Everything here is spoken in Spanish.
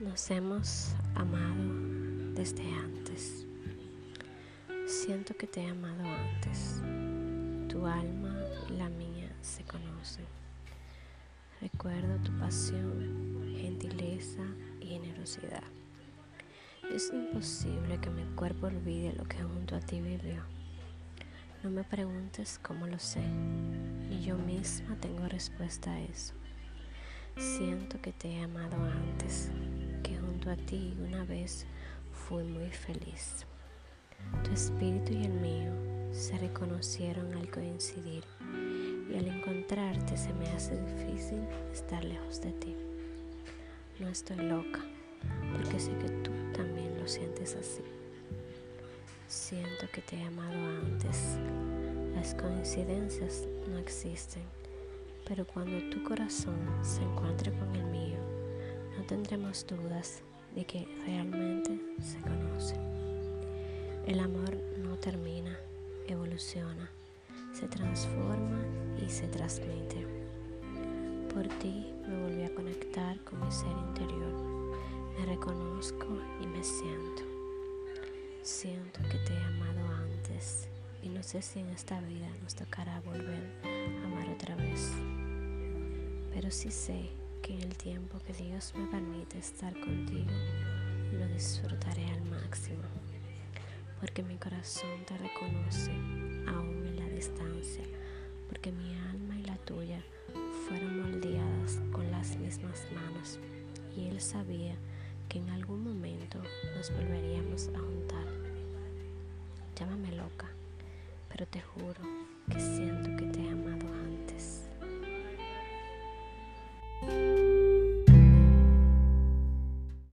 Nos hemos amado desde antes. Siento que te he amado antes. Tu alma y la mía se conocen. Recuerdo tu pasión, gentileza y generosidad. Es imposible que mi cuerpo olvide lo que junto a ti vivió. No me preguntes cómo lo sé, y yo misma tengo respuesta a eso. Siento que te he amado antes, junto a ti una vez fui muy feliz. Tu espíritu y el mío se reconocieron al coincidir y al encontrarte se me hace difícil estar lejos de ti. No estoy loca, porque sé que tú también lo sientes así. Siento que te he amado antes. Las coincidencias no existen, pero cuando tu corazón se encuentre con el mío, no tendremos dudas de que realmente se conoce. El amor no termina, evoluciona, se transforma y se transmite. Por ti me volví a conectar con mi ser interior, me reconozco y me siento. Siento que te he amado antes y no sé si en esta vida nos tocará volver a amar otra vez. Pero sí sé que en el tiempo que Dios me permite estar contigo, lo disfrutaré al máximo, porque mi corazón te reconoce aún en la distancia, porque mi alma y la tuya fueron moldeadas con las mismas manos, y Él sabía que en algún momento nos volveríamos a juntar. Llámame loca, pero te juro que siento que te he amado antes.